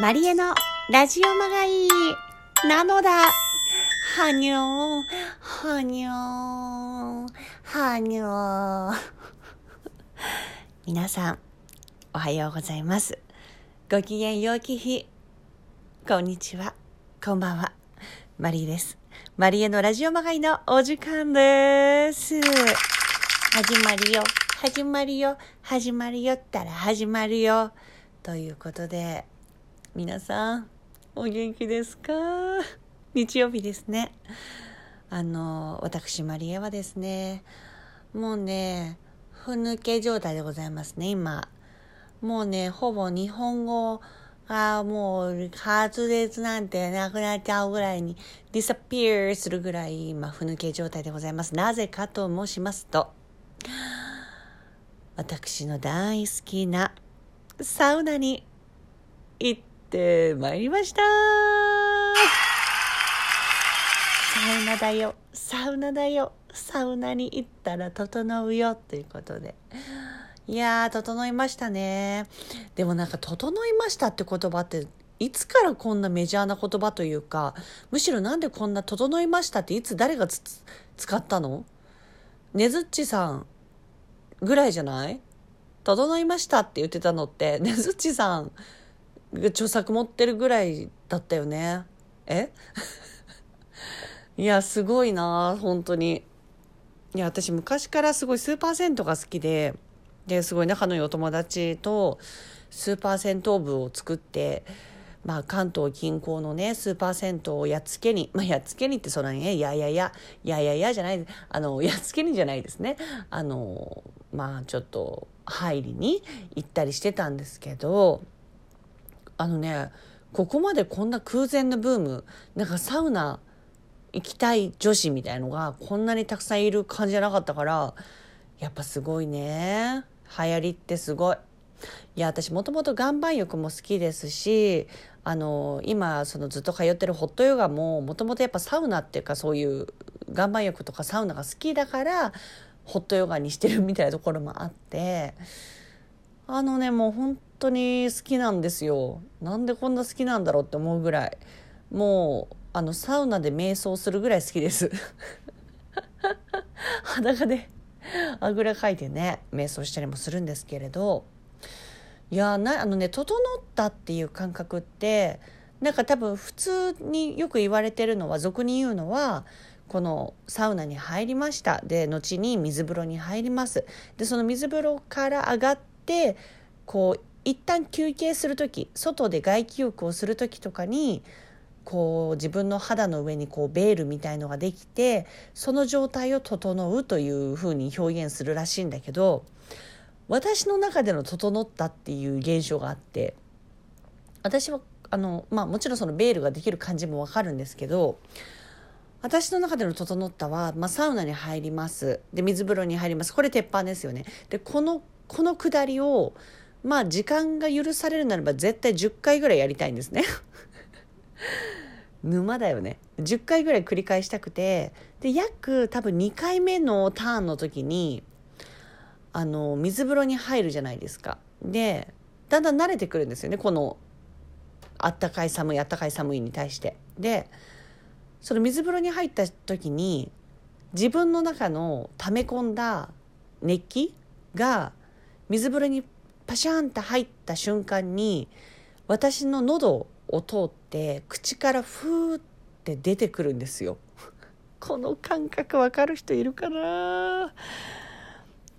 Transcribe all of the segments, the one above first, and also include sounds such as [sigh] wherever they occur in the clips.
マリエのラジオマガイなのだ。はにょー、はにょー、はにょー。皆さん、おはようございます。ご機嫌ようき日。こんにちは。こんばんは。マリエです。マリエのラジオマガイのお時間です。始まるよ。始まるよ。始まるよったら始まるよ。ということで、皆さん、お元気ですか？日曜日ですね。あの、私、マリエはですね、もうね、ふぬけ状態でございますね、今。もうね、ほぼ日本語がもう滑舌なんてなくなっちゃうぐらいに disappear するぐらい今、ふぬけ状態でございます。なぜかと申しますと、私の大好きなサウナに行っててまいりました。サウナだよ。サウナだよ。サウナに行ったら整うよ。ということで。いやー整いましたね。でもなんか「整いました」って言葉っていつからこんなメジャーな言葉というかむしろなんでこんな「整いました」っていつ誰が使ったの？ねずっちさんぐらいじゃない？整いましたって言ってたのってねずっちさん著作持ってるぐらいだったよね。え？[laughs] いやすごいな本当に。いや私昔からすごいスーパー銭湯が好きで。ですごい仲のいいお友達とスーパー銭湯部を作ってまあ、関東近郊のねスーパー銭湯をやっつけに、まあ、やっつけにってそんなにねいやいやいやいやいやいやじゃないあのやっつけにじゃないですね。あのまあちょっと入りに行ったりしてたんですけどあのねここまでこんな空前のブームなんかサウナ行きたい女子みたいのがこんなにたくさんいる感じじゃなかったからやっぱすごいね流行りってすごい。いや私もともと岩盤浴も好きですしあの今そのずっと通ってるホットヨガももともとやっぱサウナっていうかそういう岩盤浴とかサウナが好きだからホットヨガにしてるみたいなところもあってあのねもう本当に好きなんですよ。なんでこんな好きなんだろうって思うぐらい。もうあのサウナで瞑想するぐらい好きです。[laughs] 裸であぐらかいてね瞑想したりもするんですけれど。いやなあのね整ったっていう感覚ってなんか多分普通によく言われてるのは俗に言うのはこのサウナに入りました。で後に水風呂に入ります。でその水風呂から上がってこう一旦休憩する時外で外気浴をする時とかにこう自分の肌の上にこうベールみたいのができてその状態を整うというふうに表現するらしいんだけど私の中での整ったっていう現象があって私はあの、まあ、もちろんそのベールができる感じもわかるんですけど私の中での整ったは、まあ、サウナに入ります。で水風呂に入ります。これ鉄板ですよね。でこのこの下りをまあ時間が許されるならば絶対10回ぐらいやりたいんですね。[laughs] 沼だよね。10回ぐらい繰り返したくて。で約多分2回目のターンの時にあの水風呂に入るじゃないですか。でだんだん慣れてくるんですよね。このあったかい寒いあったかい寒いに対して。でその水風呂に入った時に自分の中の溜め込んだ熱気が水風呂にパシャンって入った瞬間に私の喉を通って口からフーって出てくるんですよ。[laughs] この感覚わかる人いるかな？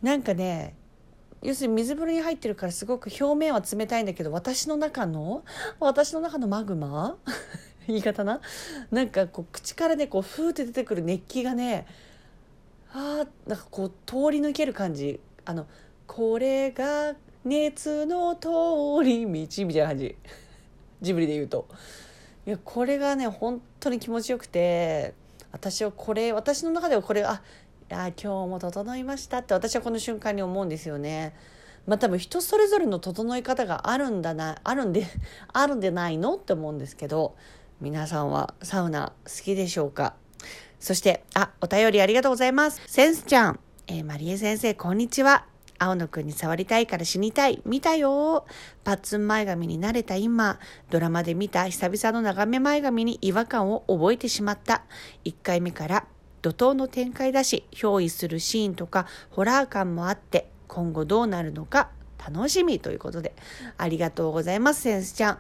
なんかね要するに水風呂に入ってるからすごく表面は冷たいんだけど私の中の私の中のマグマ？[laughs] 言い方な？なんかこう口からねこうふーって出てくる熱気がねあーなんかこう通り抜ける感じ。あのこれが熱の通り道みたいな感じ。[laughs] ジブリで言うと。いやこれがね本当に気持ちよくて私はこれ私の中ではこれああ今日も整いましたって私はこの瞬間に思うんですよね。まあ多分人それぞれの整い方があるんだなあるんで [laughs] あるんでないのって思うんですけど皆さんはサウナ好きでしょうか？そしてあお便りありがとうございます。センスちゃん、えー、マリエ先生こんにちは。青野くんに触りたいから死にたい。見たよ。パッツン前髪に慣れた今、ドラマで見た久々の長め前髪に違和感を覚えてしまった。1回目から怒涛の展開だし、憑依するシーンとかホラー感もあって、今後どうなるのか楽しみということで、ありがとうございます、センスちゃん。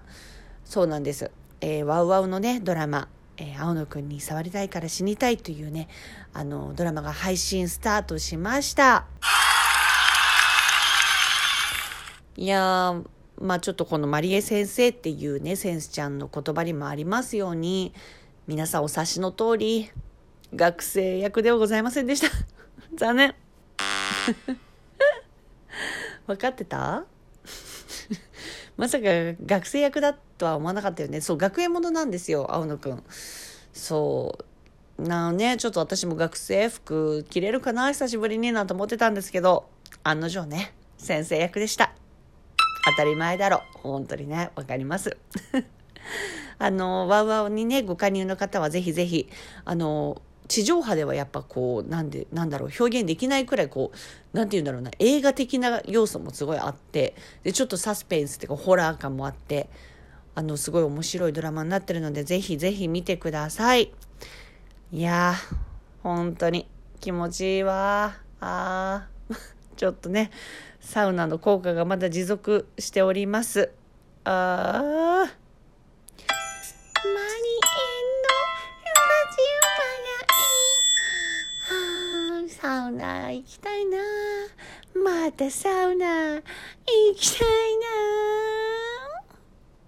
そうなんです。えー、ワウワウのね、ドラマ、えー、青野くんに触りたいから死にたいというね、あの、ドラマが配信スタートしました。いやー、まあちょっとこのマリエ先生っていうね、センスちゃんの言葉にもありますように、皆さんお察しの通り、学生役ではございませんでした。[laughs] 残念。[laughs] 分かってた？[laughs] まさか学生役だとは思わなかったよね。そう、学園ものなんですよ、青野くん。そう。なのね、ちょっと私も学生服着れるかな？久しぶりになんて思ってたんですけど、案の定ね、先生役でした。当たり前だろ。本当にね、わかります。[laughs] あの、ワウワウにね、ご加入の方はぜひぜひ、あの、地上波ではやっぱこう、なんで、なんだろう、表現できないくらいこう、なんて言うんだろうな、映画的な要素もすごいあって、で、ちょっとサスペンスっていうかホラー感もあって、あの、すごい面白いドラマになってるので、ぜひぜひ見てください。いやー、本当に気持ちいいわあー、ちょっとね、サウナの効果がまだ持続しております。あー。マリエンのラジオい。サウナ行きたいな。またサウナ行きたいな。